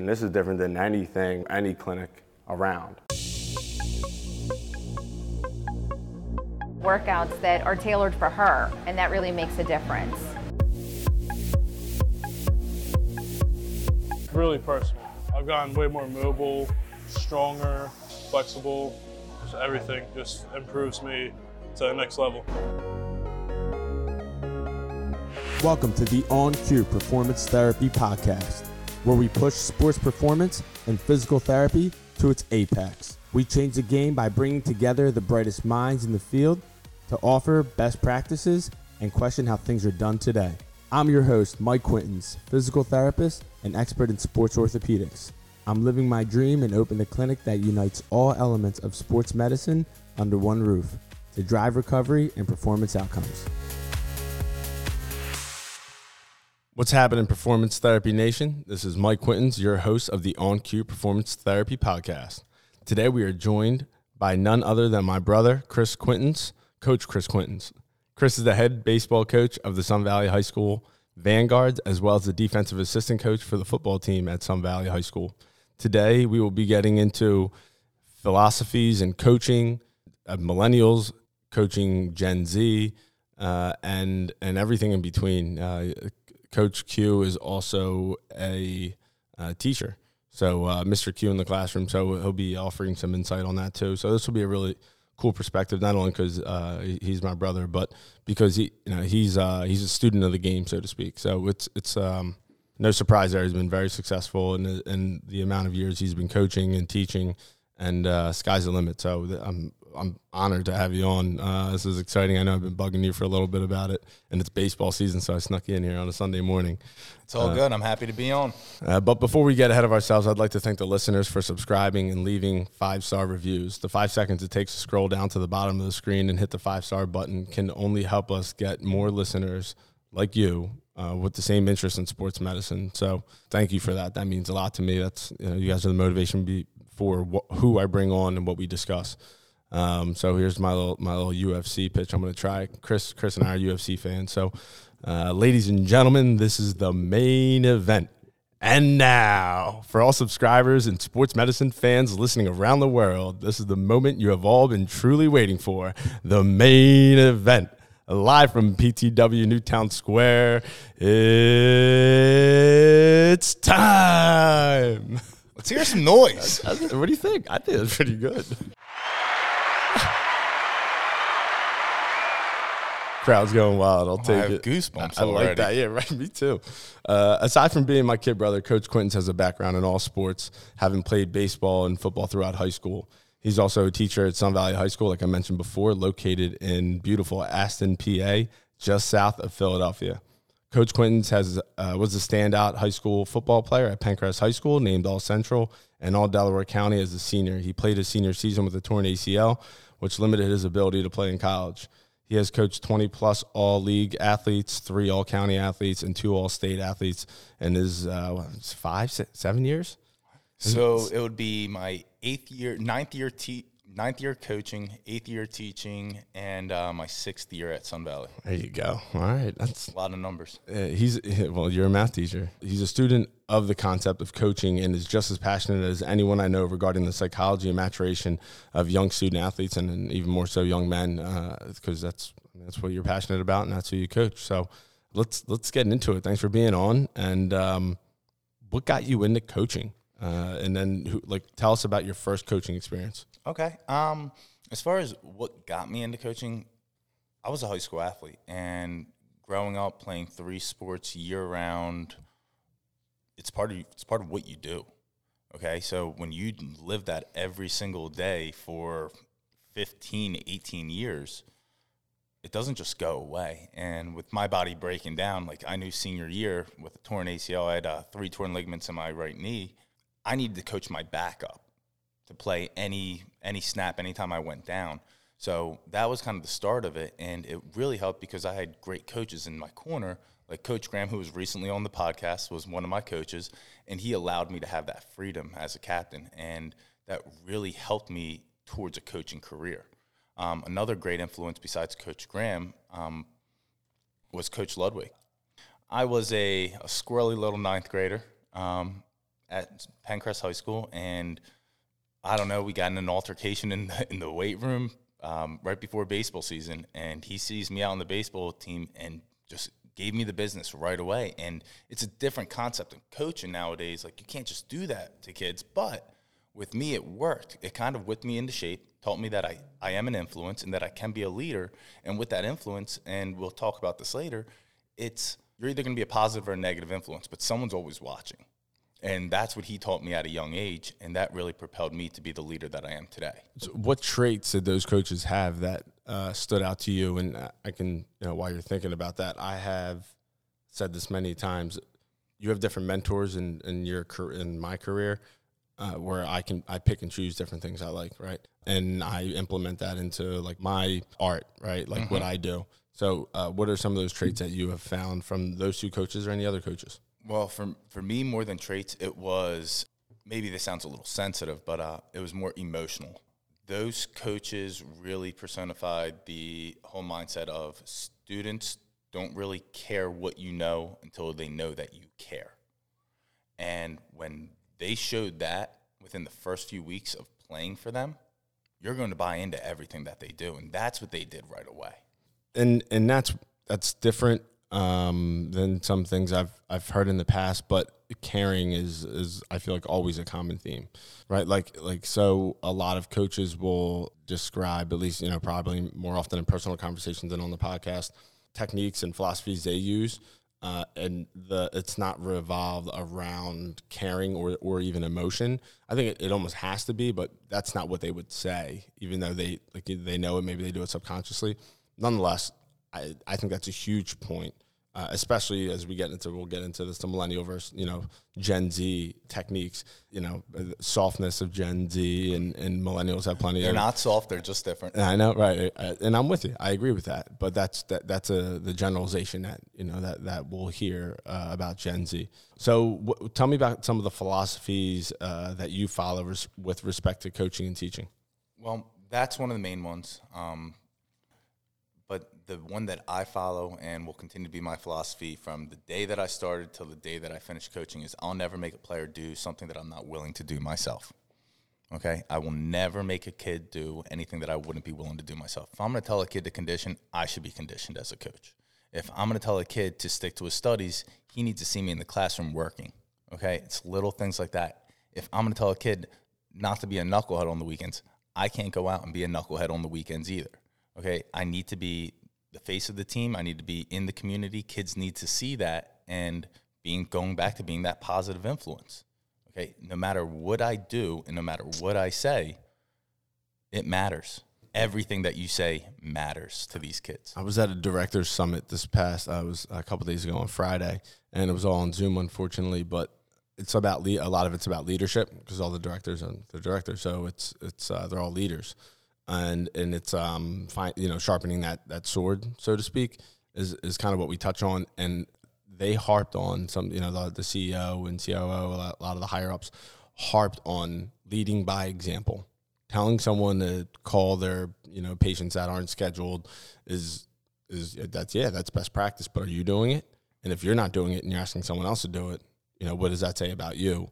And this is different than anything, any clinic around. Workouts that are tailored for her, and that really makes a difference. Really personal. I've gotten way more mobile, stronger, flexible. Just everything just improves me to the next level. Welcome to the On Cue Performance Therapy Podcast, where we push sports performance and physical therapy to its apex. We change the game by bringing together the brightest minds in the field to offer best practices and question how things are done today. I'm your host, Mike Quintons, physical therapist and expert in sports orthopedics. I'm living my dream and open a clinic that unites all elements of sports medicine under one roof to drive recovery and performance outcomes. What's happening, Performance Therapy Nation? This is Mike Quintons, your host of the On Cue Performance Therapy Podcast. Today we are joined by none other than my brother, Chris Quintons, Coach Chris Quintons. Chris is the head baseball coach of the Sun Valley High School Vanguards, as well as the defensive assistant coach for the football team at Sun Valley High School. Today, we will be getting into philosophies and coaching of millennials, coaching Gen Z, uh, and and everything in between. Uh, Coach Q is also a uh, teacher, so uh, Mr. Q in the classroom. So he'll be offering some insight on that too. So this will be a really cool perspective, not only because uh, he's my brother, but because he, you know, he's uh, he's a student of the game, so to speak. So it's it's um, no surprise there. He's been very successful in in the amount of years he's been coaching and teaching, and uh, sky's the limit. So I'm I'm honored to have you on. Uh, this is exciting. I know I've been bugging you for a little bit about it, and it's baseball season, so I snuck you in here on a Sunday morning. It's all uh, good. I'm happy to be on. Uh, but before we get ahead of ourselves, I'd like to thank the listeners for subscribing and leaving five star reviews. The five seconds it takes to scroll down to the bottom of the screen and hit the five star button can only help us get more listeners like you uh, with the same interest in sports medicine. So thank you for that. That means a lot to me. That's you, know, you guys are the motivation be, for wh- who I bring on and what we discuss. Um, so here's my little my little UFC pitch. I'm going to try. Chris Chris and I are UFC fans. So, uh, ladies and gentlemen, this is the main event. And now, for all subscribers and sports medicine fans listening around the world, this is the moment you have all been truly waiting for the main event. Live from PTW Newtown Square, it's time. Let's hear some noise. what do you think? I think it's pretty good. Crowd's going wild. I'll take I have it. Goosebumps. I, I like that. Yeah, right. Me too. Uh, aside from being my kid brother, Coach Quintons has a background in all sports, having played baseball and football throughout high school. He's also a teacher at Sun Valley High School, like I mentioned before, located in beautiful Aston, PA, just south of Philadelphia. Coach Quintons has uh, was a standout high school football player at Penncrest High School, named All Central and All Delaware County as a senior. He played his senior season with a torn ACL, which limited his ability to play in college. He has coached 20 plus all league athletes, three all county athletes, and two all state athletes, and is uh, five, seven years. So it would be my eighth year, ninth year, te- ninth year coaching, eighth year teaching, and uh, my sixth year at Sun Valley. There you go. All right, that's a lot of numbers. Uh, he's well, you're a math teacher. He's a student of the concept of coaching and is just as passionate as anyone I know regarding the psychology and maturation of young student athletes and, and even more so young men, because uh, that's that's what you're passionate about and that's who you coach. So let's let's get into it. Thanks for being on. And um, what got you into coaching? Uh, and then, who, like, tell us about your first coaching experience. Okay. Um, as far as what got me into coaching, I was a high school athlete, and growing up playing three sports year round, it's part of it's part of what you do. Okay, so when you live that every single day for 15, 18 years, it doesn't just go away. And with my body breaking down, like I knew senior year with a torn ACL, I had uh, three torn ligaments in my right knee. I needed to coach my backup to play any any snap anytime I went down. So that was kind of the start of it, and it really helped because I had great coaches in my corner. Like Coach Graham, who was recently on the podcast, was one of my coaches, and he allowed me to have that freedom as a captain, and that really helped me towards a coaching career. Um, another great influence besides Coach Graham um, was Coach Ludwig. I was a, a, squirrely little ninth grader. Um, at Penncrest High School, and I don't know, we got in an altercation in the, in the weight room um, right before baseball season, and he sees me out on the baseball team and just gave me the business right away. And it's a different concept of coaching nowadays. Like you can't just do that to kids, but with me, it worked. It kind of whipped me into shape, taught me that I, I am an influence and that I can be a leader. And with that influence, and we'll talk about this later, it's you're either going to be a positive or a negative influence, but someone's always watching. And that's what he taught me at a young age. And that really propelled me to be the leader that I am today. So what traits did those coaches have that uh, stood out to you? And I can, you know, while you're thinking about that, I have said this many times. You have different mentors in, in your in my career, uh, where I can I pick and choose different things I like, right? And I implement that into like my art, right? Like mm-hmm. what I do. So, uh, what are some of those traits that you have found from those two coaches or any other coaches? Well, for for me, more than traits, it was maybe this sounds a little sensitive, but uh, it was more emotional. Those coaches really personified the whole mindset of students don't really care what you know until they know that you care. And when they showed that within the first few weeks of playing for them, you're going to buy into everything that they do, and that's what they did right away. And and that's that's different um, than some things I've I've heard in the past. But caring is is I feel like always a common theme, right? Like like so a lot of coaches will describe at least you know probably more often in personal conversations than on the podcast techniques and philosophies they use. Uh, and the it's not revolved around caring or, or even emotion. I think it, it almost has to be, but that's not what they would say, even though they like they know it. Maybe they do it subconsciously. Nonetheless, I, I think that's a huge point uh, especially as we get into we'll get into this the millennial versus you know Gen Z techniques. You know, softness of Gen Z and, and millennials have plenty. Of They're of, not soft; they're just different. I know, right? And I'm with you. I agree with that. But that's that that's a the generalization that you know that that we'll hear uh, about Gen Z. So, w- tell me about some of the philosophies uh, that you follow res- with respect to coaching and teaching. Well, that's one of the main ones. Um, the one that I follow and will continue to be my philosophy from the day that I started till the day that I finish coaching is I'll never make a player do something that I'm not willing to do myself. Okay? I will never make a kid do anything that I wouldn't be willing to do myself. If I'm going to tell a kid to condition, I should be conditioned as a coach. If I'm going to tell a kid to stick to his studies, he needs to see me in the classroom working. Okay? It's little things like that. If I'm going to tell a kid not to be a knucklehead on the weekends, I can't go out and be a knucklehead on the weekends either. Okay, I need to be the face of the team. I need to be in the community. Kids need to see that and being going back to being that positive influence. Okay, no matter what I do and no matter what I say, it matters. Everything that you say matters to these kids. I was at a directors summit this past. I was a couple days ago on Friday, and it was all on Zoom, unfortunately. But it's about a lot of it's about leadership because all the directors and the directors, so it's it's uh, they're all leaders and and it's um fine, you know sharpening that that sword so to speak is is kind of what we touch on. And they harped on some you know the, the CEO and COO a lot, of the higher ups harped on leading by example. Telling someone to call their you know patients that aren't scheduled is is that's yeah that's best practice but are you doing it? And if you're not doing it and you're asking someone else to do it you know what does that say about you?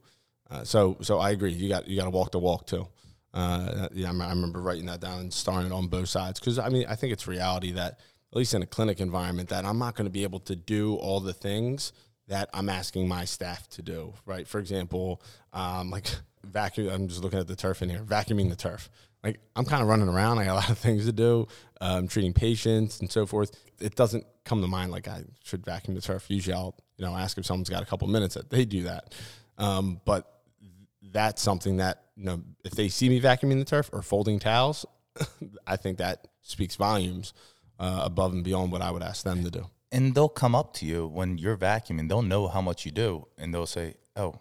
Uh, so so I agree. You got you got to walk the walk too uh, yeah, I remember writing that down and starring it on both sides because I mean I think it's reality that at least in a clinic environment that I'm not going to be able to do all the things that I'm asking my staff to do. Right? For example, um, like vacuum. I'm just looking at the turf in here, vacuuming the turf. Like I'm kind of running around. I got a lot of things to do. Um, treating patients and so forth. It doesn't come to mind like I should vacuum the turf. Usually, I'll you know ask if someone's got a couple minutes that they do that. Um, but that's something that you know if they see me vacuuming the turf or folding towels, I think that speaks volumes uh, above and beyond what I would ask them to do. And they'll come up to you when you're vacuuming. They'll know how much you do, and they'll say, "Oh,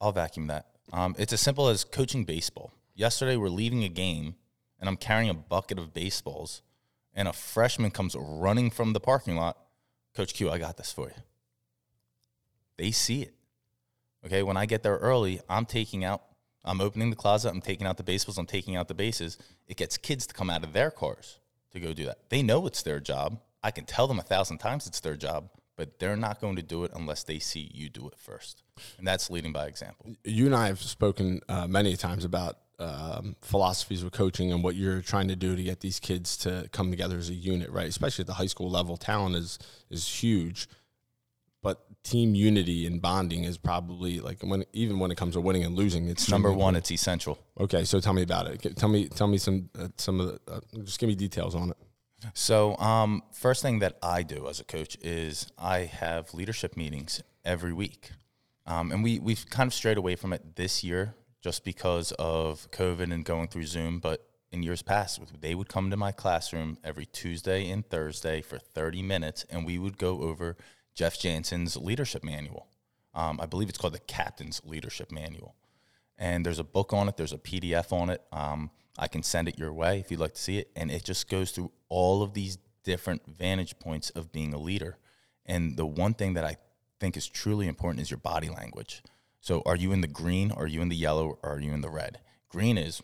I'll vacuum that." Um, it's as simple as coaching baseball. Yesterday, we're leaving a game, and I'm carrying a bucket of baseballs, and a freshman comes running from the parking lot. Coach Q, I got this for you. They see it. Okay, when I get there early, I'm taking out, I'm opening the closet, I'm taking out the baseballs, I'm taking out the bases. It gets kids to come out of their cars to go do that. They know it's their job. I can tell them a thousand times it's their job, but they're not going to do it unless they see you do it first. And that's leading by example. You and I have spoken uh, many times about um, philosophies of coaching and what you're trying to do to get these kids to come together as a unit, right? Especially at the high school level, talent is is huge, team unity and bonding is probably like when even when it comes to winning and losing, it's Number one, it's essential. Okay, so tell me about it. Tell me, tell me some, uh, some of the, uh, just give me details on it. So, um, first thing that I do as a coach is I have leadership meetings every week. Um, and we, we've kind of strayed away from it this year just because of COVID and going through Zoom. But in years past, they would come to my classroom every Tuesday and Thursday for 30 minutes, and we would go over Jeff Janssen's leadership manual. Um, I believe it's called the Captain's Leadership Manual and there's a book on it. There's a PDF on it. Um, I can send it your way if you'd like to see it, and it just goes through all of these different vantage points of being a leader. And the one thing that I think is truly important is your body language. So, are you in the green? Are you in the yellow? Or are you in the red? Green is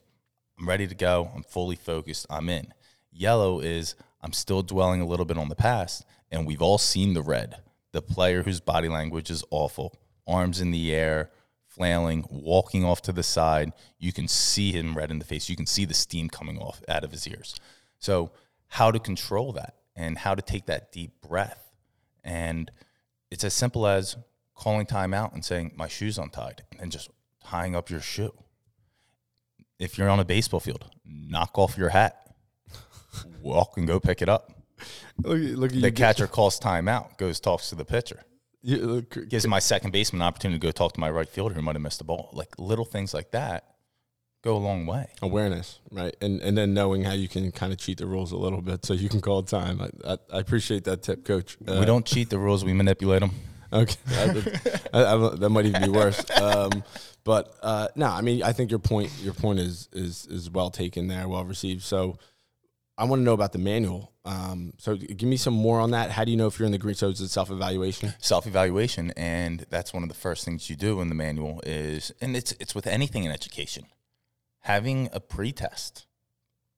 I'm ready to go. I'm fully focused. I'm in. Yellow is I'm still dwelling a little bit on the past, and we've all seen the red. The player whose body language is awful, arms in the air, flailing, walking off to the side. You can see him red in the face. You can see the steam coming off out of his ears. So, how to control that and how to take that deep breath. And it's as simple as calling time out and saying, My shoe's untied, and just tying up your shoe. If you're on a baseball field, knock off your hat, walk and go pick it up. Look, look at The catcher calls timeout, goes talks to the pitcher You, look, gives my second baseman an opportunity to go talk to my right fielder who might have missed the ball. Like little things like that go a long way. awareness, right? And and then knowing how you can kind of cheat the rules a little bit, so you can call time. I, I, I appreciate that tip, Coach. Uh, we don't cheat the rules; we manipulate them. Okay, I- I- that might even be worse. Um, but uh, no, I mean, I think your point your point is is is well taken there, well received. So I want to know about the manual. Um, so give me some more on that. How do you know if you're in the green? So a self evaluation. Self evaluation, and that's one of the first things you do in the manual is, and it's it's with anything in education, having a pre-test,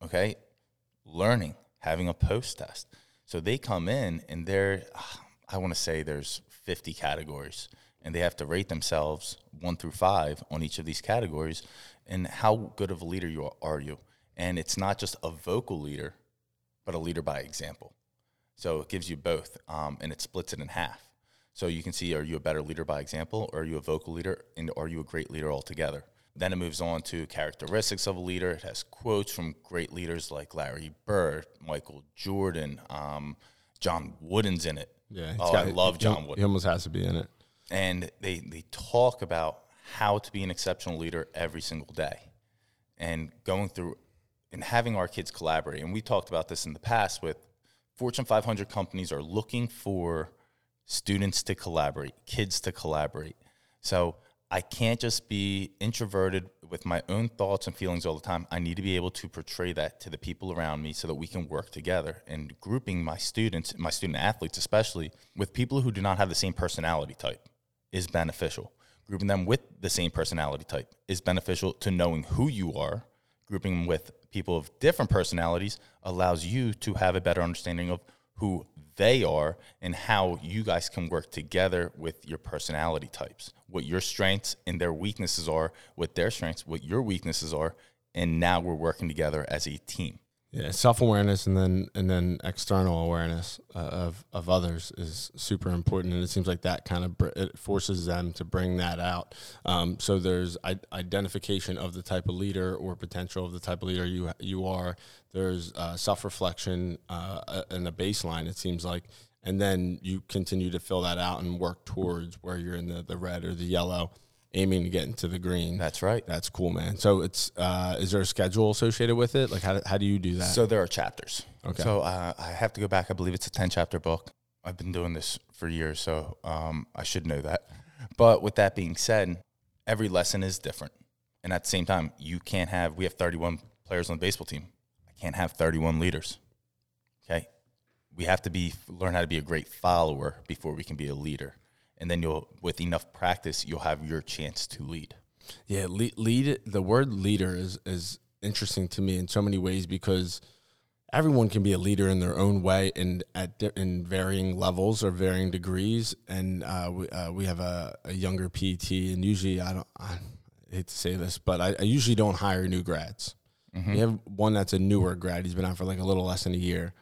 okay, learning, having a post-test. So they come in and they're, I want to say there's 50 categories, and they have to rate themselves one through five on each of these categories, and how good of a leader you are, are you? And it's not just a vocal leader, but a leader by example. So it gives you both, um, and it splits it in half. So you can see: are you a better leader by example, or are you a vocal leader, and are you a great leader altogether? Then it moves on to characteristics of a leader. It has quotes from great leaders like Larry Bird, Michael Jordan, um, John Wooden's in it. Yeah, oh, I love John He almost has to be in it. and they they talk about how to be an exceptional leader every single day and going through and having our kids collaborate and we talked about this in the past with fortune 500 companies are looking for students to collaborate kids to collaborate so i can't just be introverted with my own thoughts and feelings all the time i need to be able to portray that to the people around me so that we can work together and grouping my students my student athletes especially with people who do not have the same personality type is beneficial. Grouping them with the same personality type is beneficial to knowing who you are. Grouping with people of different personalities allows you to have a better understanding of who they are and how you guys can work together with your personality types, what your strengths and their weaknesses are, what their strengths, what your weaknesses are, and now we're working together as a team. Yeah, self awareness and then and then external awareness uh, of of others is super important, and it seems like that kind of br- it forces them to bring that out. Um, so there's I- identification of the type of leader or potential of the type of leader you you are. There's uh, self reflection uh, and a baseline. It seems like, and then you continue to fill that out and work towards where you're in the the red or the yellow, aiming to get into the green. That's right. That's cool, man. So it's uh, is there a schedule associated with it? Like how do, how do you do that? So there are chapters. Okay. So uh, I have to go back. I believe it's a ten chapter book. I've been doing this for years, so um, I should know that. But with that being said, every lesson is different, and at the same time, you can't have. We have thirty one players on the baseball team. I can't have thirty one leaders. Okay, we have to be learn how to be a great follower before we can be a leader, and then you'll, with enough practice, you'll have your chance to lead. Yeah, lead, lead. The word leader is is interesting to me in so many ways because everyone can be a leader in their own way and at in varying levels or varying degrees. And uh, we, uh, we have a, a younger PT, and usually I don't. I hate to say this, but I, I usually don't hire new grads. We have one that's a newer grad. He's been out for like a little less than a year.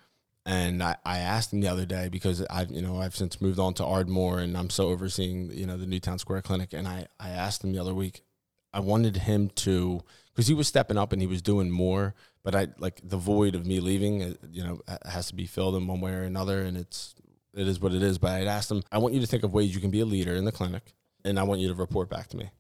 And I, I asked him the other day because I've you know I've since moved on to Ardmore and I'm so overseeing you know the Newtown Square Clinic and I, I asked him the other week I wanted him to because he was stepping up and he was doing more but I like the void of me leaving uh, you know has to be filled in one way or another and it's it is what it is but I asked him I want you to think of ways you can be a leader in the clinic and I want you to report back to me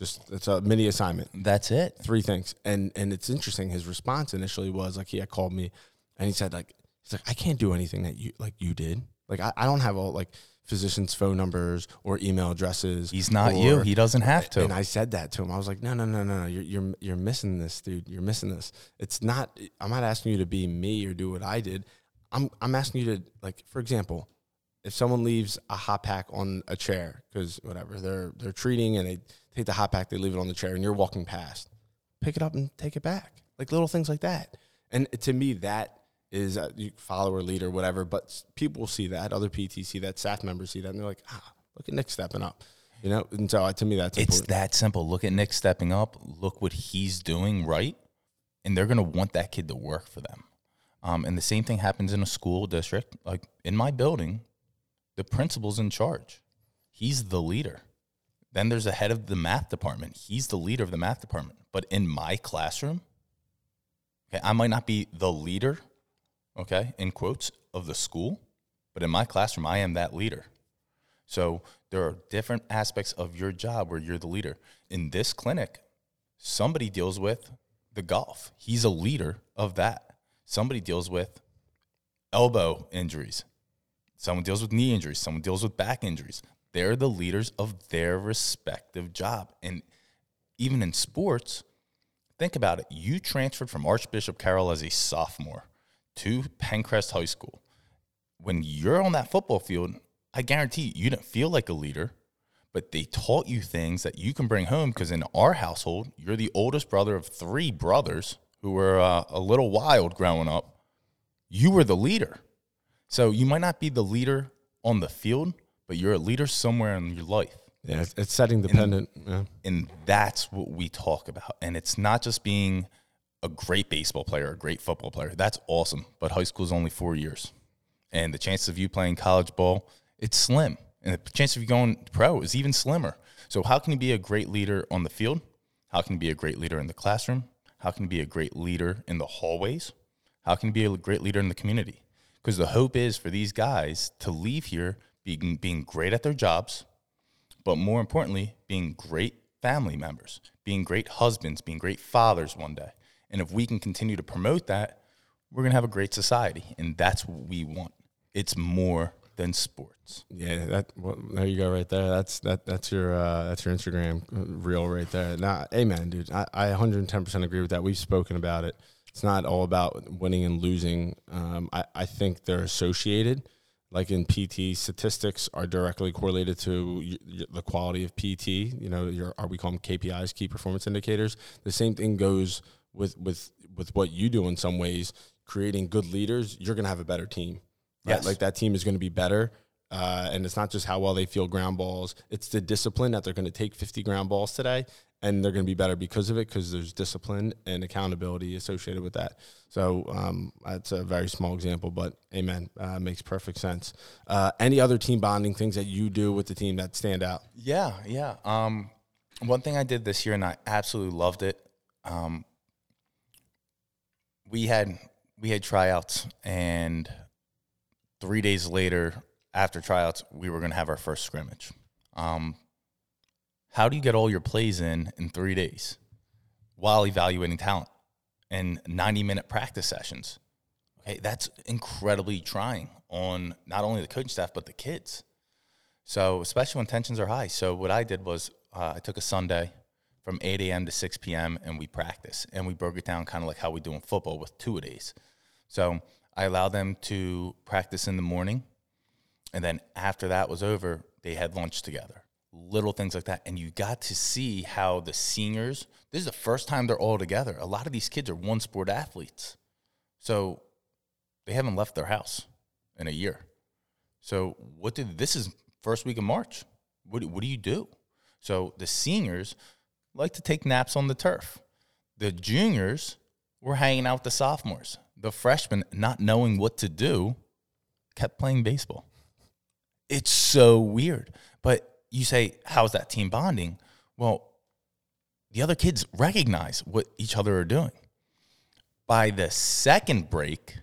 just it's a mini assignment That's it. three things. And and it's interesting. His response initially was like he had called me and he said like like I can't do anything that you like you did. Like I, I don't have all like physicians' phone numbers or email addresses. He's not you. He doesn't have to. And I said that to him. I was like, no, no, no, no, no. You're you're you're missing this, dude. You're missing this. It's not. I'm not asking you to be me or do what I did. I'm I'm asking you to like, for example, if someone leaves a hot pack on a chair because whatever they're they're treating and they take the hot pack, they leave it on the chair, and you're walking past, pick it up and take it back, like little things like that. And to me, that is a you follower, leader, whatever. But people see that, other PTs see that, staff members see that, and they're like, ah, look at Nick stepping up, you know. And so uh, to me, that's It's important. that simple. Look at Nick stepping up. Look what he's doing right, and they're gonna want that kid to work for them. Um, and the same thing happens in a school district. Like in my building, the principal's in charge. He's the leader. Then there's a head of the math department. He's the leader of the math department. But in my classroom, okay, I might not be the leader, okay, in quotes, of the school, but in my classroom, I am that leader. So there are different aspects of your job where you're the leader. In this clinic, somebody deals with the golf. He's a leader of that. Somebody deals with elbow injuries. Someone deals with knee injuries. Someone deals with back injuries. They're the leaders of their respective job. And even in sports, think about it. You transferred from Archbishop Carroll as a sophomore to Penncrest High School. When you're on that football field, I guarantee you didn't feel like a leader, but they taught you things that you can bring home. Because in our household, you're the oldest brother of three brothers who were uh, a little wild growing up. You were the leader. So you might not be the leader on the field, but you're a leader somewhere in your life. yeah, it's, it's setting dependent. Yeah. And that's what we talk about. And it's not just being a great baseball player, a great football player. That's awesome. But high school is only four years. And the chances of you playing college ball, it's slim. And the chance of you going pro is even slimmer. So how can you be a great leader on the field? How can you be a great leader in the classroom? How can you be a great leader in the hallways? How can you be a great leader in the community? Because the hope is for these guys to leave here being, being great at their jobs, but more importantly, being great family members, being great husbands, being great fathers one day. And if we can continue to promote that, we're going to have a great society. And that's what we want. It's more than sports. Yeah, that well, there you go, right there. That's that that's your uh, that's your Instagram reel right there. Nah, amen, dude. I, I 110 percent agree with that. We've spoken about it. It's not all about winning and losing. Um, I I think they're associated. Like in PT, statistics are directly correlated to the quality of PT. You know, your are we call them KPIs, key performance indicators. The same thing goes with with with what you do in some ways. Creating good leaders, you're gonna have a better team. Right? Yes. Like that team is going to be better. Uh, and it's not just how well they feel ground balls, it's the discipline that they're going to take 50 ground balls today and they're going to be better because of it because there's discipline and accountability associated with that. So um, that's a very small example, but amen. Uh, makes perfect sense. Uh, any other team bonding things that you do with the team that stand out? Yeah, yeah. Um, one thing I did this year, and I absolutely loved it. Um, we had we had tryouts, and three days later, after tryouts, we were going to have our first scrimmage. Um, how do you get all your plays in in three days while evaluating talent and ninety minute practice sessions? Okay, that's incredibly trying on not only the coaching staff but the kids. So, especially when tensions are high. So, what I did was uh, I took a Sunday from 8 a.m. to 6 p.m. and we practice and we broke it down kind of like how we do in football with two a days. So, I allowed them to practice in the morning. And then after that was over, they had lunch together. Little things like that. And you got to see how the seniors, this is the first time they're all together. A lot of these kids are one sport athletes. So they haven't left their house in a year. So what did this is first week of March? What what do you do? So the seniors like to take naps on the turf. The juniors were hanging out with the sophomores. The freshmen, not knowing what to do, kept playing baseball. It's so weird. But you say, how's that team bonding? Well, the other kids recognize what each other are doing. By the second break,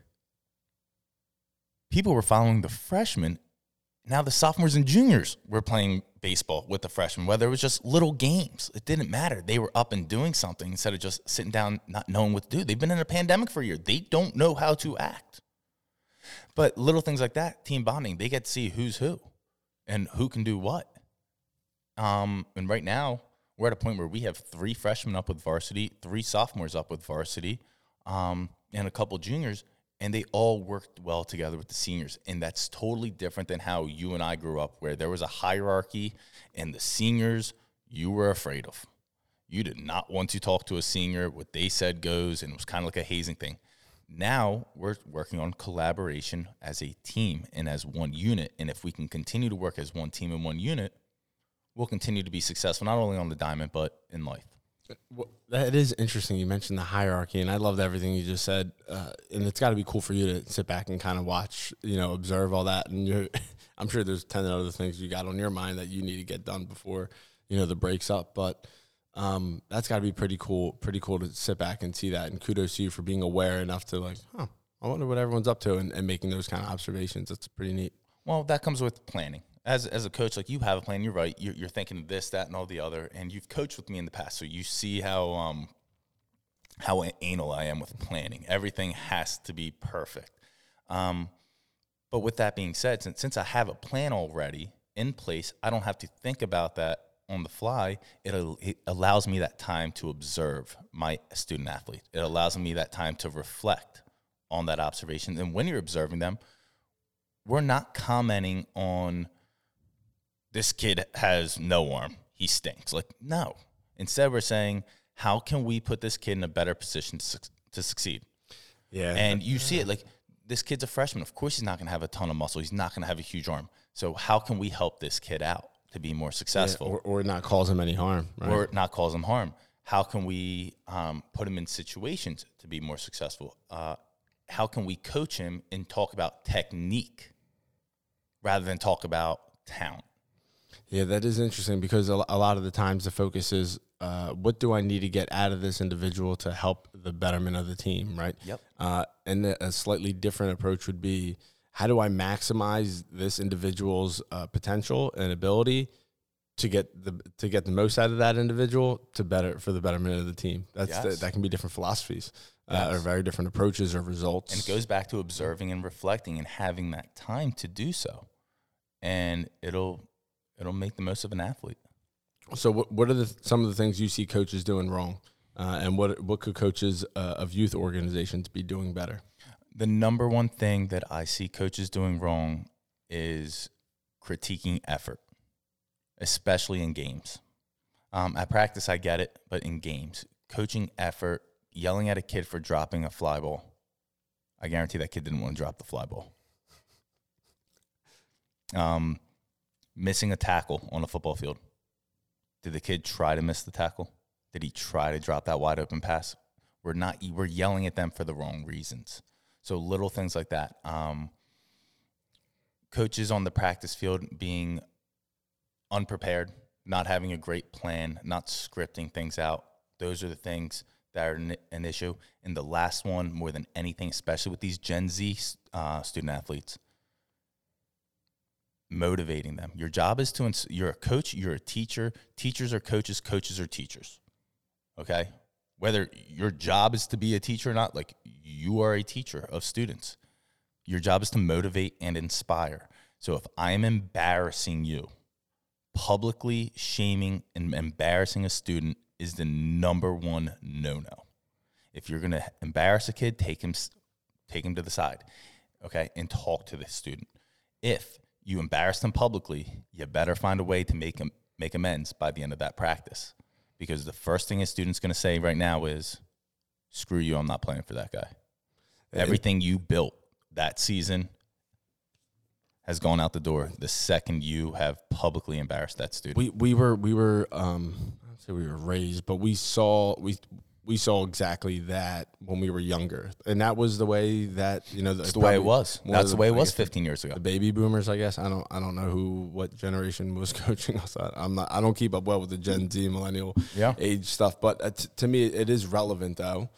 people were following the freshmen. Now the sophomores and juniors were playing baseball with the freshmen, whether it was just little games. It didn't matter. They were up and doing something instead of just sitting down, not knowing what to do. They've been in a pandemic for a year. They don't know how to act. But little things like that, team bonding, they get to see who's who and who can do what. Um, and right now, we're at a point where we have three freshmen up with varsity, three sophomores up with varsity, um, and a couple juniors, and they all worked well together with the seniors. And that's totally different than how you and I grew up, where there was a hierarchy, and the seniors you were afraid of. You did not want to talk to a senior. What they said goes, and it was kind of like a hazing thing. Now we're working on collaboration as a team and as one unit. And if we can continue to work as one team and one unit, we'll continue to be successful, not only on the diamond, but in life. Well, that is interesting. You mentioned the hierarchy, and I loved everything you just said. Uh, and it's got to be cool for you to sit back and kind of watch, you know, observe all that. And you're, I'm sure there's ten other things you got on your mind that you need to get done before, you know, the breaks up. But um, that's got to be pretty cool. Pretty cool to sit back and see that. And kudos to you for being aware enough to like, huh, I wonder what everyone's up to, and, and making those kind of observations. That's pretty neat. Well, that comes with planning. As, as a coach, like you have a plan, you're right. You're, you're thinking this, that, and all the other, and you've coached with me in the past, so you see how um, how anal I am with planning. Everything has to be perfect. Um, but with that being said, since since I have a plan already in place, I don't have to think about that on the fly. It, it allows me that time to observe my student athlete. It allows me that time to reflect on that observation. And when you're observing them, we're not commenting on this kid has no arm. He stinks. Like, no. Instead, we're saying, how can we put this kid in a better position to, suc- to succeed? Yeah. And you see it like this kid's a freshman. Of course, he's not going to have a ton of muscle. He's not going to have a huge arm. So, how can we help this kid out to be more successful? or, or not cause him any harm. Right? or not cause him harm. How can we um, put him in situations to be more successful? Uh, how can we coach him and talk about technique rather than talk about talent? Yeah, that is interesting because a lot of the times the focus is uh, what do I need to get out of this individual to help the betterment of the team, right? Yep. Uh, and a slightly different approach would be how do I maximize this individual's uh, potential and ability to get the to get the most out of that individual to better for the betterment of the team. That's the, that can be different philosophies uh, or very different approaches or results. And it goes back to observing and reflecting and having that time to do so. And it'll it'll make the most of an athlete. So, what what are the some of the things you see coaches doing wrong, uh, and what what could coaches uh, of youth organizations be doing better? The number one thing that I see coaches doing wrong is critiquing effort, especially in games. Um, at practice, I get it, but in games, coaching effort, yelling at a kid for dropping a fly ball, I guarantee that kid didn't want to drop the fly ball. Um, missing a tackle on a football field. Did the kid try to miss the tackle? Did he try to drop that wide open pass? We're not. We're yelling at them for the wrong reasons. So little things like that. Um, coaches on the practice field being unprepared, not having a great plan, not scripting things out. Those are the things that are an, issue. And the last one, more than anything, especially with these Gen Z uh, student athletes, motivating them. Your job is to, ins- you're a coach, you're a teacher. Teachers are coaches, coaches are teachers. Okay? Whether your job is to be a teacher or not, like you are a teacher of students. Your job is to motivate and inspire. So if I'm embarrassing you, publicly shaming and embarrassing a student is the number one no-no. If you're going to embarrass a kid, take him take him to the side, okay, and talk to the student. If you embarrass them publicly, you better find a way to make them make amends by the end of that practice. Because the first thing a student's going to say right now is, "Screw you! I'm not playing for that guy." Everything you built that season has gone out the door the second you have publicly embarrassed that student. We we were we were um I don't say we were raised, but we saw we we saw exactly that when we were younger, and that was the way that you know That's the way it was. That's the way it was fifteen. 15 years ago. the baby boomers, I guess. I don't I don't know who what generation was coaching us. I, I'm not I don't keep up well with the Gen Z millennial Yeah. age stuff, but uh, t- to me it is relevant though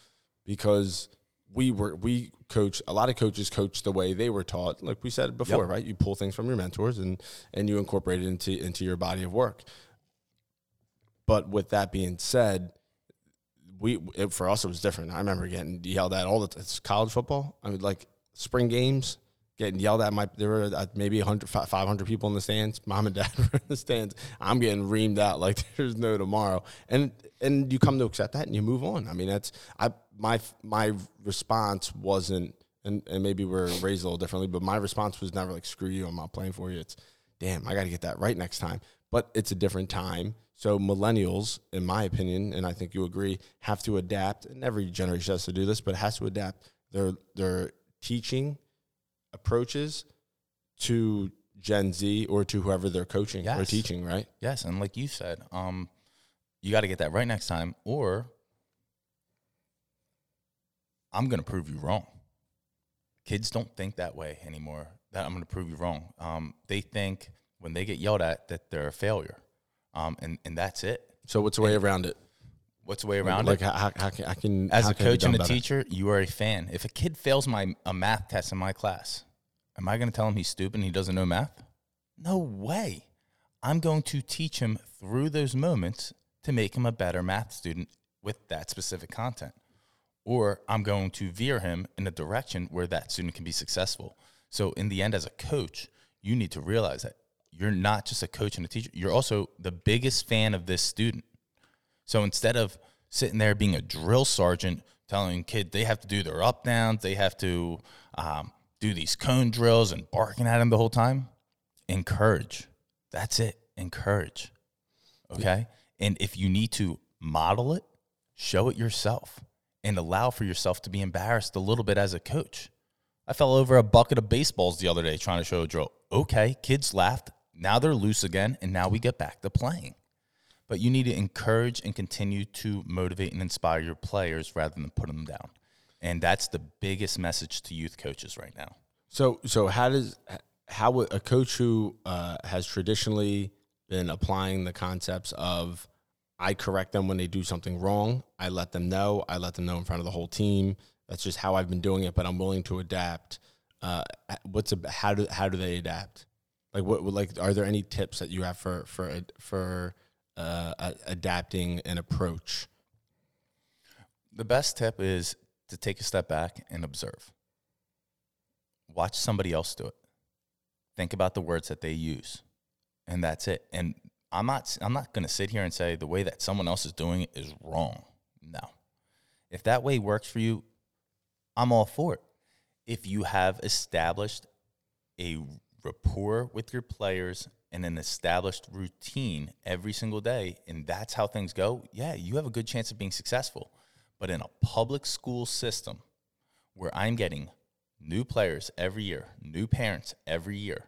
because we were we coach a lot of coaches coach the way they were taught. Like we said before, Yep. right? You pull things from your mentors and and you incorporate it into into your body of work. But with that being said, we it, for us it was different. I remember getting yelled at all the t- it's college football. I mean, like spring games, getting yelled at. My there were uh, maybe 100, 500 people in the stands. Mom and dad were in the stands. I'm getting reamed out like there's no tomorrow. And and you come to accept that and you move on. I mean, that's I my my response wasn't. And, and maybe we're raised a little differently, but my response was never like "screw you, I'm not playing for you." It's, damn, I got to get that right next time. But it's a different time. So millennials, in my opinion, and I think you agree, have to adapt. And every generation has to do this, but has to adapt their their teaching approaches to Gen Z or to whoever they're coaching or Yes. teaching. Right? Yes, and like you said, um, you got to get that right next time, or I'm going to prove you wrong. Kids don't think that way anymore. That I'm going to prove you wrong. Um, they think when they get yelled at that they're a failure, um, and and that's it. So what's the way around it? What's the way around like it? how, how, how can I can As a it coach and a teacher, you are a fan. If a kid fails my a math test in my class, am I going to tell him he's stupid and he doesn't know math? No way. I'm going to teach him through those moments to make him a better math student with that specific content. Or I'm going to veer him in a direction where that student can be successful. So, in the end, as a coach, you need to realize that you're not just a coach and a teacher, you're also the biggest fan of this student. So instead of sitting there being a drill sergeant telling kid they have to do their up downs, they have to um, do these cone drills and barking at them the whole time, encourage. That's it. Encourage. Okay. And if you need to model it, show it yourself and allow for yourself to be embarrassed a little bit as a coach. I fell over a bucket of baseballs the other day trying to show a drill. Okay, kids laughed. Now they're loose again, and now we get back to playing. But you need to encourage and continue to motivate and inspire your players rather than put them down. And that's the biggest message to youth coaches right now. So so how does how a coach who uh, has traditionally been applying the concepts of I correct them when they do something wrong, I let them know, I let them know in front of the whole team. That's just how I've been doing it, but I'm willing to adapt. Uh, what's a, how do how do they adapt? Like what like are there any tips that you have for for for uh, adapting an approach? The best tip is to take a step back and observe. Watch somebody else do it. Think about the words that they use. And that's it. And I'm not I'm not going to sit here and say the way that someone else is doing it is wrong. No. If that way works for you, I'm all for it. If you have established a rapport with your players and an established routine every single day, and that's how things go, yeah, you have a good chance of being successful. But in a public school system where I'm getting new players every year, new parents every year,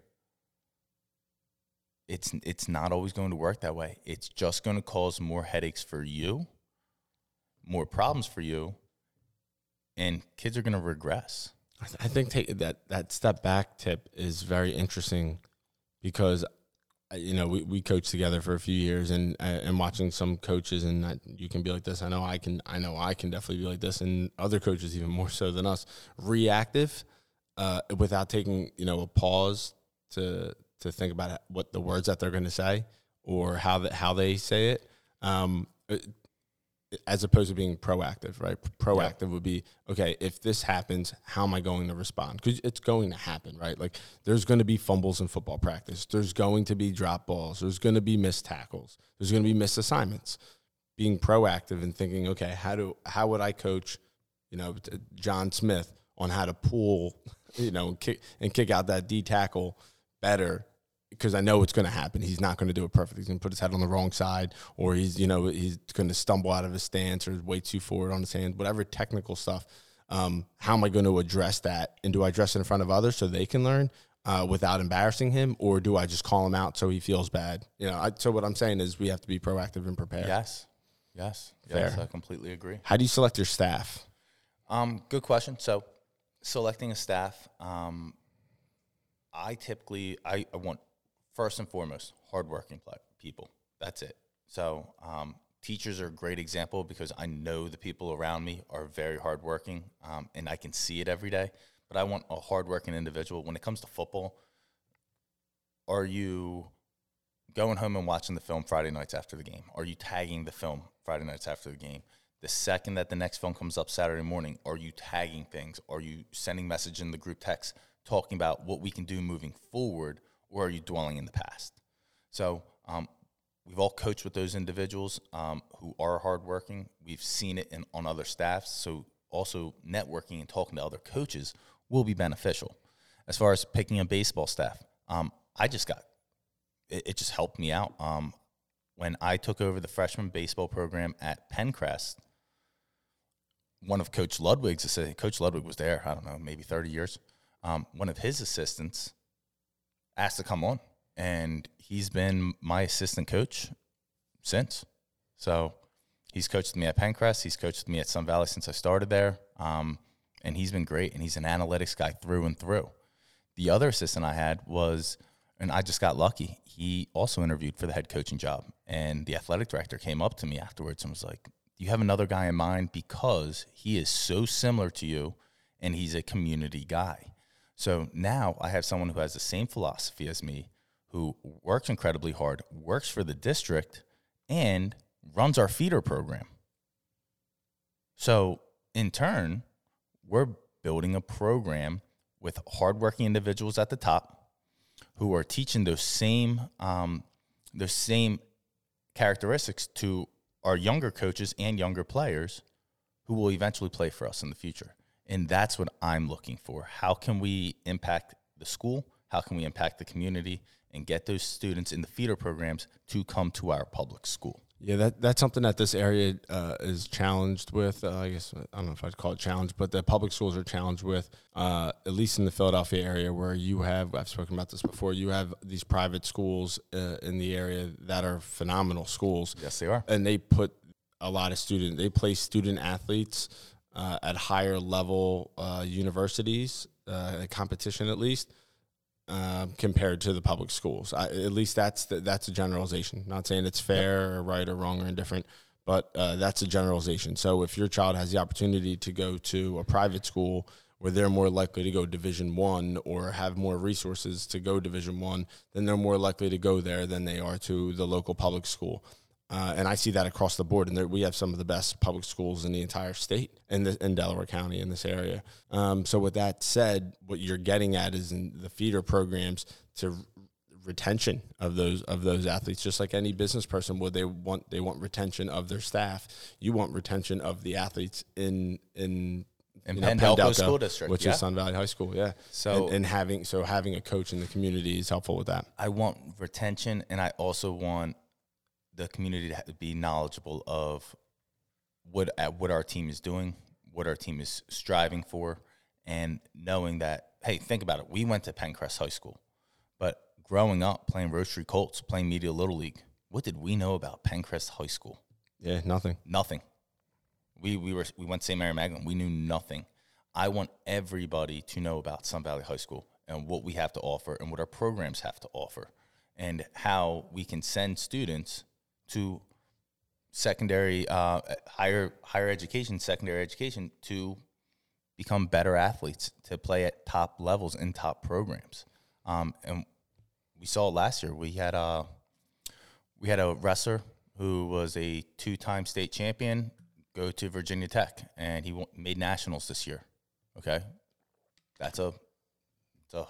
it's it's not always going to work that way. It's just going to cause more headaches for you, more problems for you, and kids are going to regress. I, th- I think take that that step back tip is very interesting because uh, you know we, we coached together for a few years and uh, and watching some coaches and you can be like this. I know I can I know I can definitely be like this and other coaches even more so than us reactive uh, without taking you know a pause to to think about what the words that they're going to say or how that how they say it. Um, it- as opposed to being proactive, right? Proactive would be okay. If this happens, how am I going to respond? Because it's going to happen, right? Like there's going to be fumbles in football practice. There's going to be drop balls. There's going to be missed tackles. There's going to be missed assignments. Being proactive and thinking, okay, how do how would I coach, you know, John Smith on how to pull, you know, and kick and kick out that D tackle better because I know it's going to happen. He's not going to do it perfect. He's going to put his head on the wrong side, or he's you know he's going to stumble out of his stance, or way too forward on his hand. Whatever technical stuff, Um, how am I going to address that? And do I address it in front of others so they can learn uh, without embarrassing him, or do I just call him out so he feels bad? You know. I, so what I'm saying is we have to be proactive and prepared. Yes, yes, yes. Fair. I completely agree. How do you select your staff? Um, good question. So, selecting a staff, um, I typically I, I want first and foremost hardworking people. That's it. So, um, teachers are a great example because I know the people around me are very hardworking, um, and I can see it every day. But I want a hardworking individual. When it comes to football, are you going home and watching the film Friday nights after the game? Are you tagging the film Friday nights after the game? The second that the next film comes up Saturday morning, are you tagging things? Are you sending message in the group text talking about what we can do moving forward, or are you dwelling in the past? So um, we've all coached with those individuals um, who are hardworking. We've seen it in, on other staffs. So also networking and talking to other coaches will be beneficial. As far as picking a baseball staff, um, I just got it, it just helped me out. Um, when I took over the freshman baseball program at Penncrest, one of Coach Ludwig's assistant, Coach Ludwig was there, I don't know, maybe 30 years. Um, one of his assistants asked to come on, and he's been my assistant coach since. So he's coached me at Penncrest, he's coached me at Sun Valley since I started there, um, and he's been great, and he's an analytics guy through and through. The other assistant I had was, and I just got lucky. He also interviewed for the head coaching job, and the athletic director came up to me afterwards and was like, you have another guy in mind because he is so similar to you, and he's a community guy." So now I have someone who has the same philosophy as me, who works incredibly hard, works for the district, and runs our feeder program. So in turn, we're building a program with hardworking individuals at the top who are teaching those same um, those same characteristics to our younger coaches and younger players who will eventually play for us in the future. And that's what I'm looking for. How can we impact the school? How can we impact the community and get those students in the feeder programs to come to our public school? Yeah, that that's something that this area uh, is challenged with. Uh, I guess I don't know if I'd call it challenged, but the public schools are challenged with, uh, at least in the Philadelphia area, where you have I've spoken about this before. You have these private schools uh, in the area that are phenomenal schools. Yes, they are. and they put a lot of student. They place student athletes uh, at higher level uh, universities, uh, competition at least, um, compared to the public schools. I, at least that's the, that's a generalization. Not saying it's fair or right or wrong or indifferent, but uh, that's a generalization. So if your child has the opportunity to go to a private school where they're more likely to go Division One or have more resources to go Division One, then they're more likely to go there than they are to the local public school. Uh, and I see that across the board. And there, we have some of the best public schools in the entire state in, the, in Delaware County in this area. Um, so with that said, what you're getting at is in the feeder programs to retention of those of those athletes just like any business person would they want they want retention of their staff you want retention of the athletes in in In you know, Penn Delco Delco, School District, which yeah. is Sun Valley High School yeah So- and, and having so having a coach in the community is helpful with that I want retention, and I also want the community to be knowledgeable of what uh, what our team is doing, what our team is striving for, and knowing that hey, think about it. We went to Penncrest High School, but growing up playing Rotary Colts, playing Media Little League, what did we know about Penncrest High School? yeah nothing Nothing. We we were we went St. Mary Magdalene. We knew nothing. I want everybody to know about Sun Valley High School and what we have to offer and what our programs have to offer and how we can send students to secondary uh, higher higher education, secondary education to become better athletes, to play at top levels in top programs. Um, and we saw last year. We had a we had a wrestler who was a two-time state champion go to Virginia Tech, and he made nationals this year. Okay, that's a it's a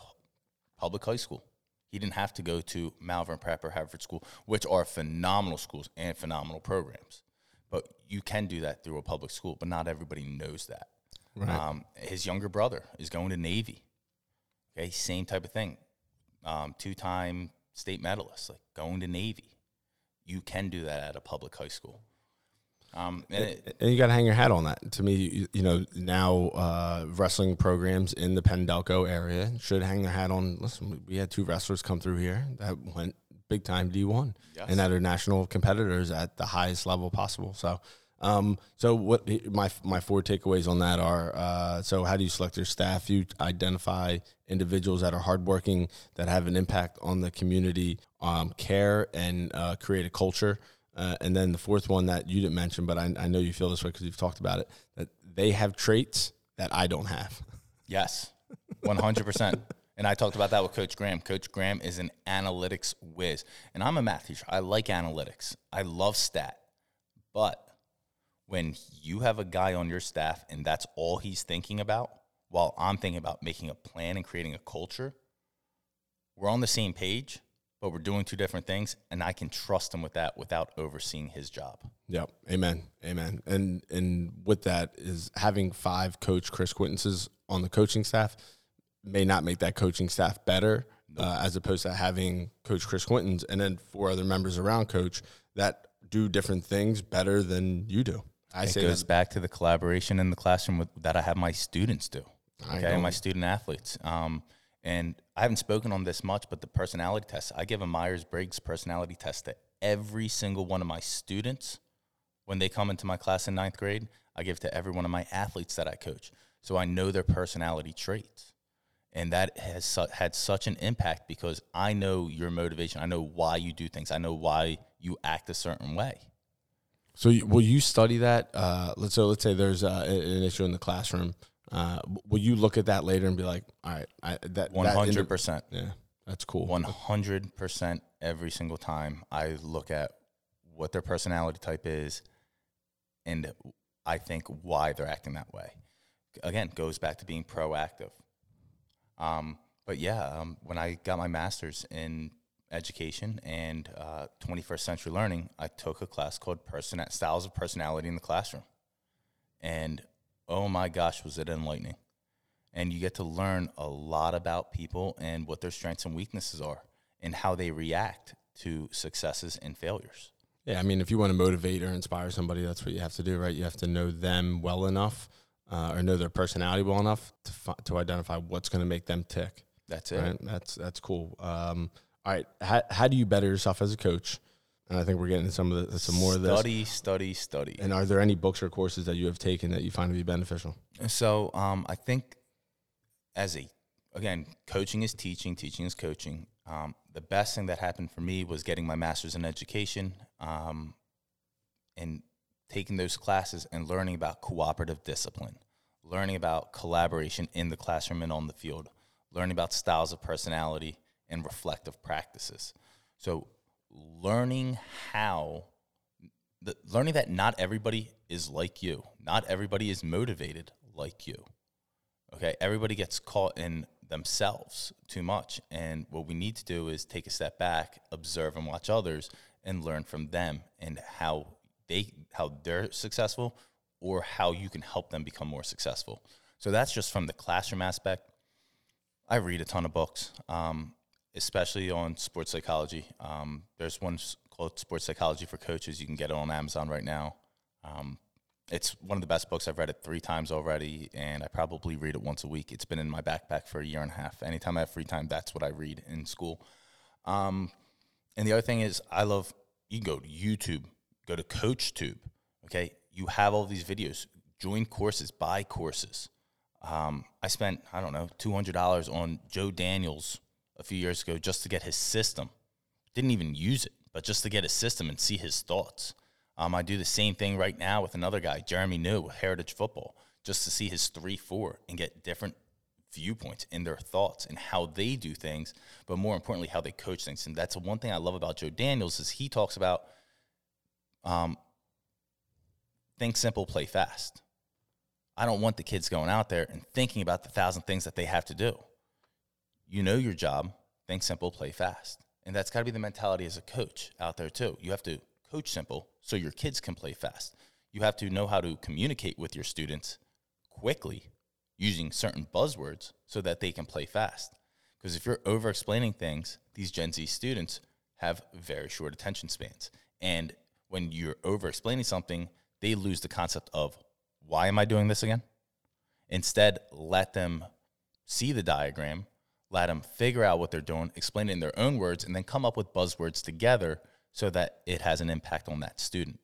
public high school. He didn't have to go to Malvern Prep or Haverford School, which are phenomenal schools and phenomenal programs. But you can do that through a public school, but not everybody knows that. Um, his younger brother is going to Navy. Okay, same type of thing. Um, two-time state medalist, like going to Navy. You can do that at a public high school. Um, and it, And you got to hang your hat on that. To me, you, you know, now uh, wrestling programs in the Penn Delco area should hang their hat on. Listen, we had two wrestlers come through here that went big time D1 Yes. and that are national competitors at the highest level possible. So, um, so what my my four takeaways on that are: uh, so how do you select your staff? You identify individuals that are hardworking, that have an impact on the community, um, care and uh, create a culture. Uh, and then the fourth one that you didn't mention, but I, I know you feel this way because you've talked about it, that they have traits that I don't have. Yes, one hundred percent. And I talked about that with Coach Graham. Coach Graham is an analytics whiz, and I'm a math teacher. I like analytics. I love stat, but when you have a guy on your staff and that's all he's thinking about, while I'm thinking about making a plan and creating a culture, we're on the same page, but we're doing two different things, and I can trust him with that without overseeing his job. Yep. Amen. Amen. And and with that is having five coach Chris Quintonses on the coaching staff may not make that coaching staff better uh, as opposed to having coach Chris Quintons and then four other members around coach that do different things better than you do. I it say goes that back to the collaboration in the classroom with, that I have my students do. I Okay, know. my student athletes. Um, and I haven't spoken on this much, but the personality test. I give a Myers Briggs personality test to every single one of my students when they come into my class in ninth grade. I give to every one of my athletes that I coach, so I know their personality traits, and that has su- had such an impact because I know your motivation. I know why you do things. I know why you act a certain way. So you, will you study that? Uh, let's so let's say there's uh, an issue in the classroom. Uh, will you look at that later and be like, all right, I, that One hundred percent. Yeah, that's cool. One hundred percent every single time I look at what their personality type is, and I think why they're acting that way. Again, goes back to being proactive. Um, but yeah, um, when I got my master's in education and uh, 21st century learning, I took a class called Person- Styles of Personality in the Classroom, and oh my gosh, was it enlightening! and you get to learn a lot about people and what their strengths and weaknesses are and how they react to successes and failures. Yeah, I mean, if you want to motivate or inspire somebody, that's what you have to do, right? You have to know them well enough, uh, or know their personality well enough to fi- to identify what's going to make them tick. That's it. Right? That's that's cool. Um, all right, how, how do you better yourself as a coach? And I think we're getting some of the, some more of this. Study, study, study. And are there any books or courses that you have taken that you find to be beneficial? So um, I think as a again, coaching is teaching, teaching is coaching. Um, the best thing that happened for me was getting my master's in education um, and taking those classes and learning about cooperative discipline, learning about collaboration in the classroom and on the field, learning about styles of personality and reflective practices. So, learning how the, learning that not everybody is like you, not everybody is motivated like you. Okay, everybody gets caught in themselves too much, and what we need to do is take a step back, observe and watch others, and learn from them and how they how they're successful, or how you can help them become more successful. So that's just from the classroom aspect. I read a ton of books, um, especially on sports psychology. Um, there's one called Sports Psychology for Coaches. You can get it on Amazon right now. Um, it's one of the best books. I've read it three times already, and I probably read it once a week. It's been in my backpack for a year and a half. Anytime I have free time, that's what I read in school. Um, and the other thing is, I love you can go to YouTube, go to CoachTube. Okay, you have all these videos. Join courses, buy courses. Um, I spent I don't know two hundred dollars on Joe Daniels a few years ago just to get his system. Didn't even use it, but just to get his system and see his thoughts. Um, I do the same thing right now with another guy, Jeremy New, with Heritage Football, just to see his three four and get different viewpoints in their thoughts and how they do things, but more importantly, how they coach things. And that's one thing I love about Joe Daniels is he talks about um, think simple, play fast. I don't want the kids going out there and thinking about the thousand things that they have to do. You know your job, think simple, play fast. And that's got to be the mentality as a coach out there too. You have to coach simple so your kids can play fast. You have to know how to communicate with your students quickly using certain buzzwords so that they can play fast. Because if you're over explaining things, these Gen Z students have very short attention spans. And when you're over explaining something they lose the concept of why am I doing this again? Instead, let them see the diagram, let them figure out what they're doing, explain it in their own words, and then come up with buzzwords together so that it has an impact on that student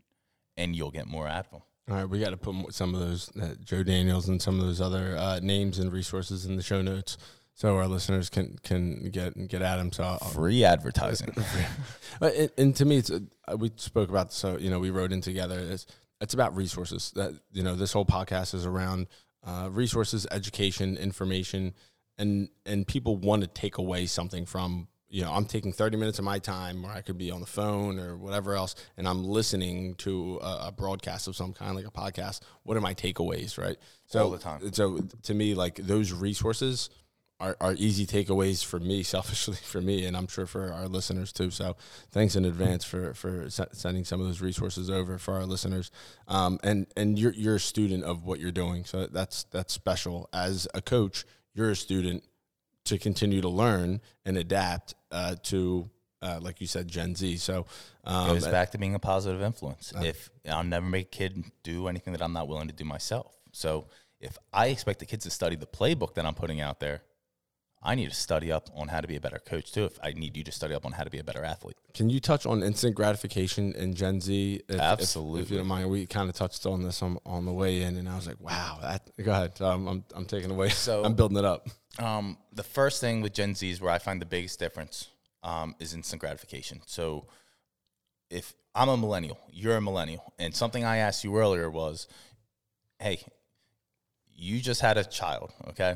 and you'll get more out of them. All right, we got to put some of those uh, Joe Daniels and some of those other uh, names and resources in the show notes so our listeners can can get get at them. So I'll, Free advertising. But and, and to me, it's uh, we spoke about so you know we wrote in together. It's it's about resources. That you know this whole podcast is around uh, resources, education, information, and and people want to take away something from you know I'm taking 30 minutes of my time, or I could be on the phone or whatever else, and I'm listening to a, a broadcast of some kind, like a podcast. What are my takeaways, right? So All the time. So to me, like those resources are, are easy takeaways for me, selfishly for me, and I'm sure for our listeners too. So thanks in advance for for se- sending some of those resources over for our listeners. Um, and and you're you're a student of what you're doing, so that's that's special. As a coach, you're a student to continue to learn and adapt uh, to. Uh, like you said, Gen Z. So, um, goes back to being a positive influence. if I'll never make a kid do anything that I'm not willing to do myself. So if I expect the kids to study the playbook that I'm putting out there, I need to study up on how to be a better coach too. If I need you to study up on how to be a better athlete. Can you touch on instant gratification in Gen Z? If, if- If, you don't mind, we kind of touched on this on, on the way in, and I was like, wow. That, go ahead. Um, I'm, I'm taking away. So- I'm building it up. Um, the first thing with Gen Z is where I find the biggest difference um, is instant gratification. So if I'm a millennial, you're a millennial, and something I asked you earlier was, hey, you just had a child, okay?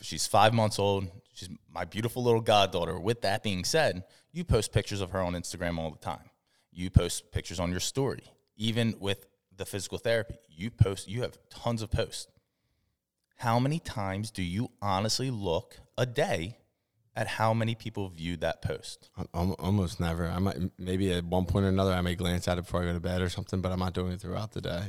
She's five months old. She's my beautiful little goddaughter. With that being said, you post pictures of her on Instagram all the time. You post pictures on your story. Even with the physical therapy, you post, you have tons of posts how many times do you honestly look a day at how many people viewed that post? Al- al- Almost never. I might maybe at one point or another I may glance at it before I go to bed or something, but I'm not doing it throughout the day.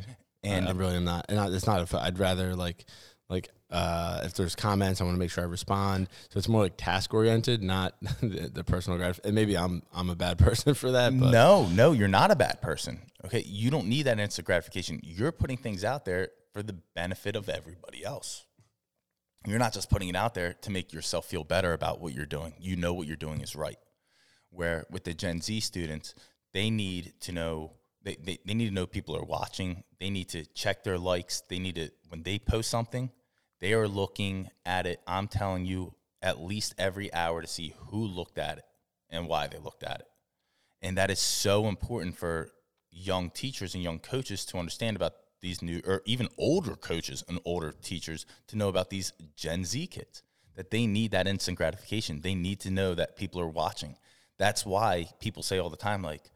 And- And I, really am not. And I, it's not. If I'd rather like like uh, if there's comments, I want to make sure I respond. So it's more like task oriented, not the, the personal gratification. And maybe I'm I'm a bad person for that. But No, no, you're not a bad person. Okay, you don't need that instant gratification. You're putting things out there for the benefit of everybody else. You're not just putting it out there to make yourself feel better about what you're doing. You know what you're doing is right. Where with the Gen Z students, they need to know they, they, they need to know people are watching. They need to check their likes. They need to when they post something, they are looking at it. I'm telling you, at least every hour to see who looked at it and why they looked at it. And that is so important for young teachers and young coaches to understand about these new, or even older coaches and older teachers to know about these Gen Z kids, that they need that instant gratification. They need to know that people are watching. That's why people say all the time, like,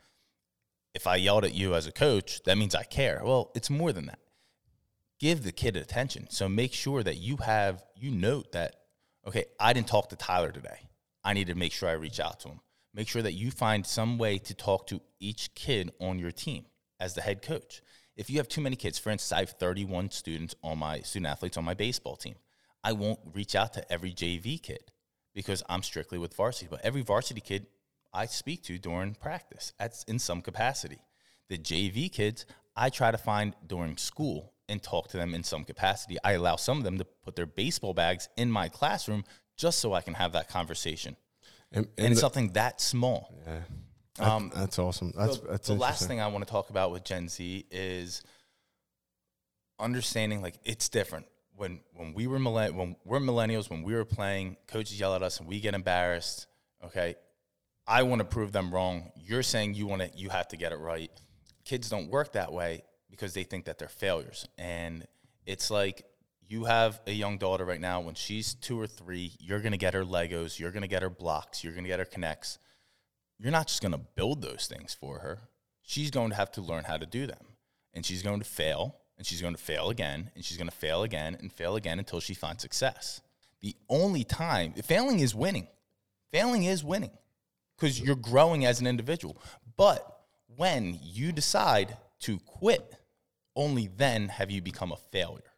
if I yelled at you as a coach, that means I care. Well, it's more than that. Give the kid attention. So make sure that you have, you note that, okay, I didn't talk to Tyler today. I need to make sure I reach out to him. Make sure that you find some way to talk to each kid on your team as the head coach. If you have too many kids, for instance, I have 31 students on my student athletes on my baseball team. I won't reach out to every JV kid because I'm strictly with varsity. But every varsity kid I speak to during practice, that's in some capacity. The JV kids, I try to find during school and talk to them in some capacity. I allow some of them to put their baseball bags in my classroom just so I can have that conversation. and, And, and the- something that small. that- um, that's awesome. That's the, that's the last thing I want to talk about with Gen Z is understanding like it's different. When when we were millenn- when we're millennials, when we were playing, coaches yell at us and we get embarrassed. Okay, I want to prove them wrong. You're saying you want to you have to get it right. Kids don't work that way because they think that they're failures. And it's like you have a young daughter right now. When she's two or three, you're gonna get her Legos. You're gonna get her blocks. You're gonna get her K'NEX you're not just going to build those things for her. She's going to have to learn how to do them. And she's going to fail, and she's going to fail again, and she's going to fail again and fail again until she finds success. The only time failing is winning. Failing is winning because you're growing as an individual. But when you decide to quit, only then have you become a failure.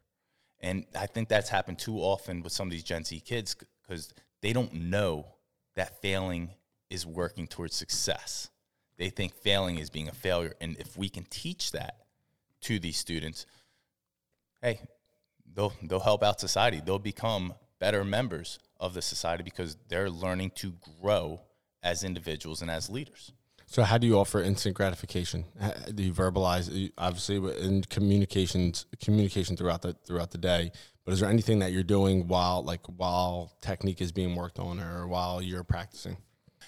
And I think that's happened too often with some of these Gen Z kids because they don't know that failing is working towards success. They think failing is being a failure. And if we can teach that to these students, hey, they'll they'll help out society. They'll become better members of the society because they're learning to grow as individuals and as leaders. So, how do you offer instant gratification? Do you verbalize? Obviously, in communications, communication throughout the throughout the day. But is there anything that you're doing while, like, while technique is being worked on, or while you're practicing?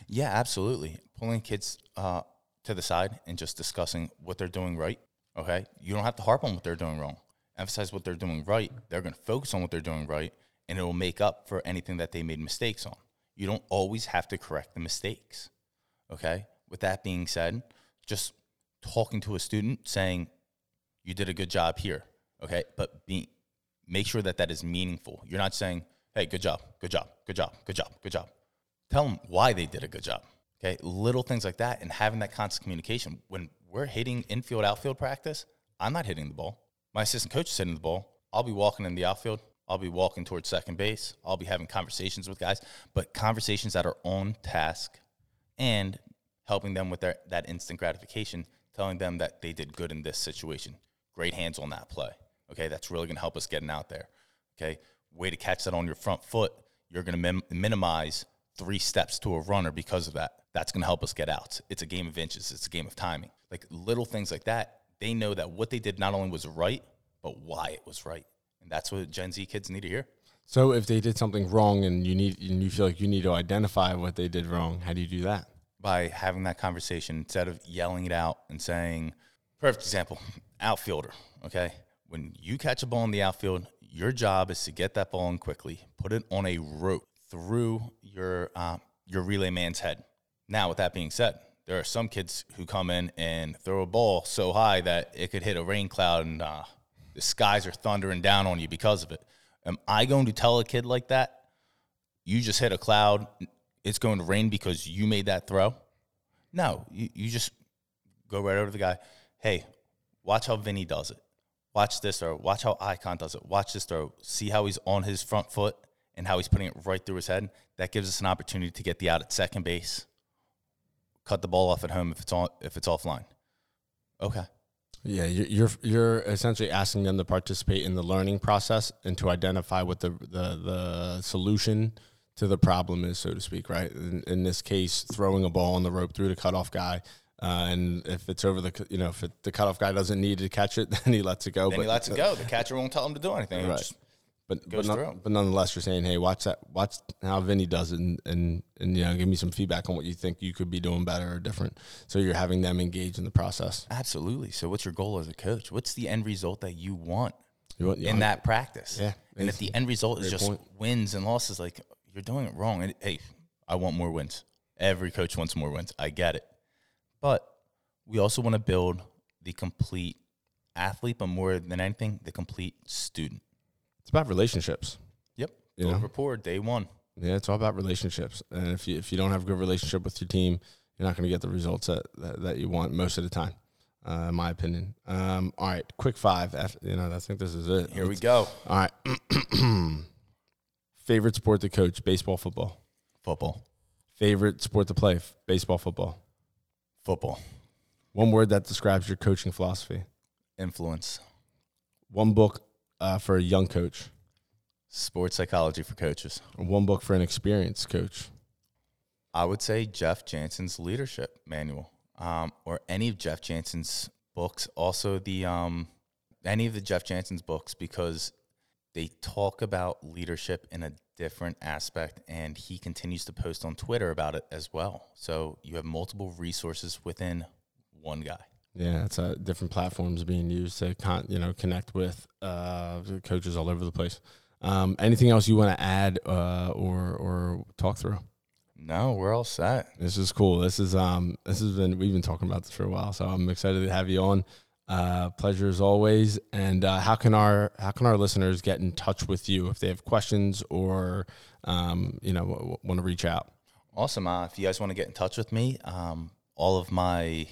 Yeah, absolutely. Pulling kids uh, to the side and just discussing what they're doing right. Okay, you don't have to harp on what they're doing wrong. Emphasize what they're doing right. They're going to focus on what they're doing right, and it will make up for anything that they made mistakes on. You don't always have to correct the mistakes. Okay. With that being said, just talking to a student saying, "You did a good job here." Okay, but be make sure that that is meaningful. You're not saying, "Hey, good job, good job, good job, good job, good job." Tell them why they did a good job. Okay, little things like that, and having that constant communication. When we're hitting infield, outfield practice, I'm not hitting the ball. My assistant coach is hitting the ball. I'll be walking in the outfield. I'll be walking towards second base. I'll be having conversations with guys, but conversations that are on task and helping them with their, that instant gratification, telling them that they did good in this situation. Great hands on that play. Okay, that's really going to help us getting out there. Okay, way to catch that on your front foot. You're going to min- minimize three steps to a runner because of that. That's going to help us get out. It's a game of inches. It's a game of timing. Like little things like that. They know that what they did not only was right, but why it was right, and that's what Gen Z kids need to hear. So, if they did something wrong, and you need, and you feel like you need to identify what they did wrong, how do you do that? By having that conversation instead of yelling it out and saying, perfect example, outfielder, okay? When you catch a ball in the outfield, your job is to get that ball in quickly, put it on a rope through your, uh, your relay man's head. Now, with that being said, there are some kids who come in and throw a ball so high that it could hit a rain cloud and uh, the skies are thundering down on you because of it. Am I going to tell a kid like that, you just hit a cloud, it's going to rain because you made that throw? No, you, you just go right over to the guy. Hey, watch how Vinny does it. Watch this throw. Watch how Icon does it. Watch this throw. See how he's on his front foot and how he's putting it right through his head. That gives us an opportunity to get the out at second base. Cut the ball off at home if it's on if it's offline. Okay. Yeah, you're you're, you're essentially asking them to participate in the learning process and to identify what the the, the solution to the problem is, so to speak. Right. In, in this case, throwing a ball on the rope through the cutoff guy, uh, and if it's over the you know if it, the cutoff guy doesn't need to catch it, then he lets it go. Then he lets it go. The catcher won't tell him to do anything. Right. just- But but, through. but nonetheless, you're saying, hey, watch that, watch how Vinny does it, and, and and you know, give me some feedback on what you think you could be doing better or different. So you're having them engage in the process. Absolutely. So, what's your goal as a coach? What's the end result that you want You want- in that practice? Yeah. And if the end result is just point. wins and losses, like you're doing it wrong. And hey, I want more wins. Every coach wants more wins. I get it. But we also want to build the complete athlete, but more than anything, the complete student. It's about relationships. Yep. You Build know? rapport day one. Yeah, it's all about relationships. And if you if you don't have a good relationship with your team, you're not going to get the results that, that, that you want most of the time, uh, in my opinion. Um, all right, quick five. After, you know, I think this is it. Here we Let's- go. All right. Favorite sport to coach: baseball, football. Football. Favorite sport to play: baseball, football. Football. One word that describes your coaching philosophy. Influence. One book uh, for a young coach. Sports psychology for coaches. One book for an experienced coach. I would say Jeff Janssen's leadership manual, um, or any of Jeff Janssen's books. Also, the um, any of the Jeff Janssen's books because they talk about leadership in a different aspect, and he continues to post on Twitter about it as well. So you have multiple resources within one guy. Yeah, it's uh, different platforms being used to con- you know connect with uh, coaches all over the place. Um, anything else you want to add uh, or or talk through? No, we're all set. This is cool. This is um this has been we've been talking about this for a while, so I'm excited to have you on. Uh, pleasure as always. And uh, how can our how can our listeners get in touch with you if they have questions or um, you know w- w- want to reach out? Awesome. Uh, if you guys want to get in touch with me, um, all of my,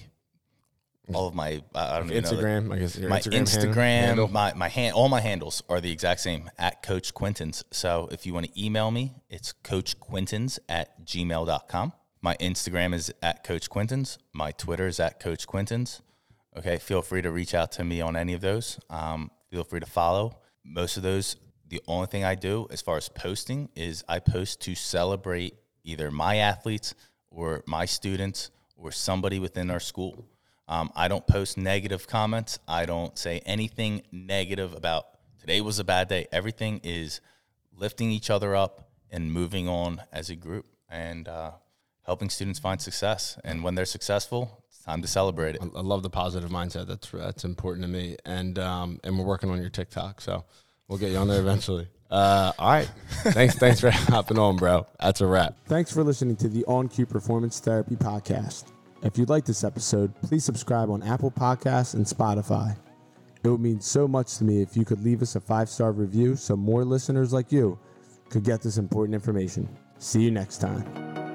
all of my, I don't even know Instagram, I guess my Instagram, Instagram, handle. my my hand, all my handles are the exact same at Coach Quintins. So if you want to email me, it's Coach Quintins at gmail.com. My Instagram is at Coach Quintins. My Twitter is at Coach Quintins. Okay, feel free to reach out to me on any of those. Um, feel free to follow. Most of those, the only thing I do as far as posting is I post to celebrate either my athletes or my students or somebody within our school. Um, I don't post negative comments. I don't say anything negative about today was a bad day. Everything is lifting each other up and moving on as a group and uh, helping students find success. And when they're successful, time to celebrate it. I love the positive mindset. That's that's important to me. And um, and we're working on your TikTok, so we'll get you on there eventually. Uh, all right. Thanks. thanks for hopping on, bro. That's a wrap. Thanks for listening to the On Cue Performance Therapy Podcast. If you like this episode, please subscribe on Apple Podcasts and Spotify. It would mean so much to me if you could leave us a five star review so more listeners like you could get this important information. See you next time.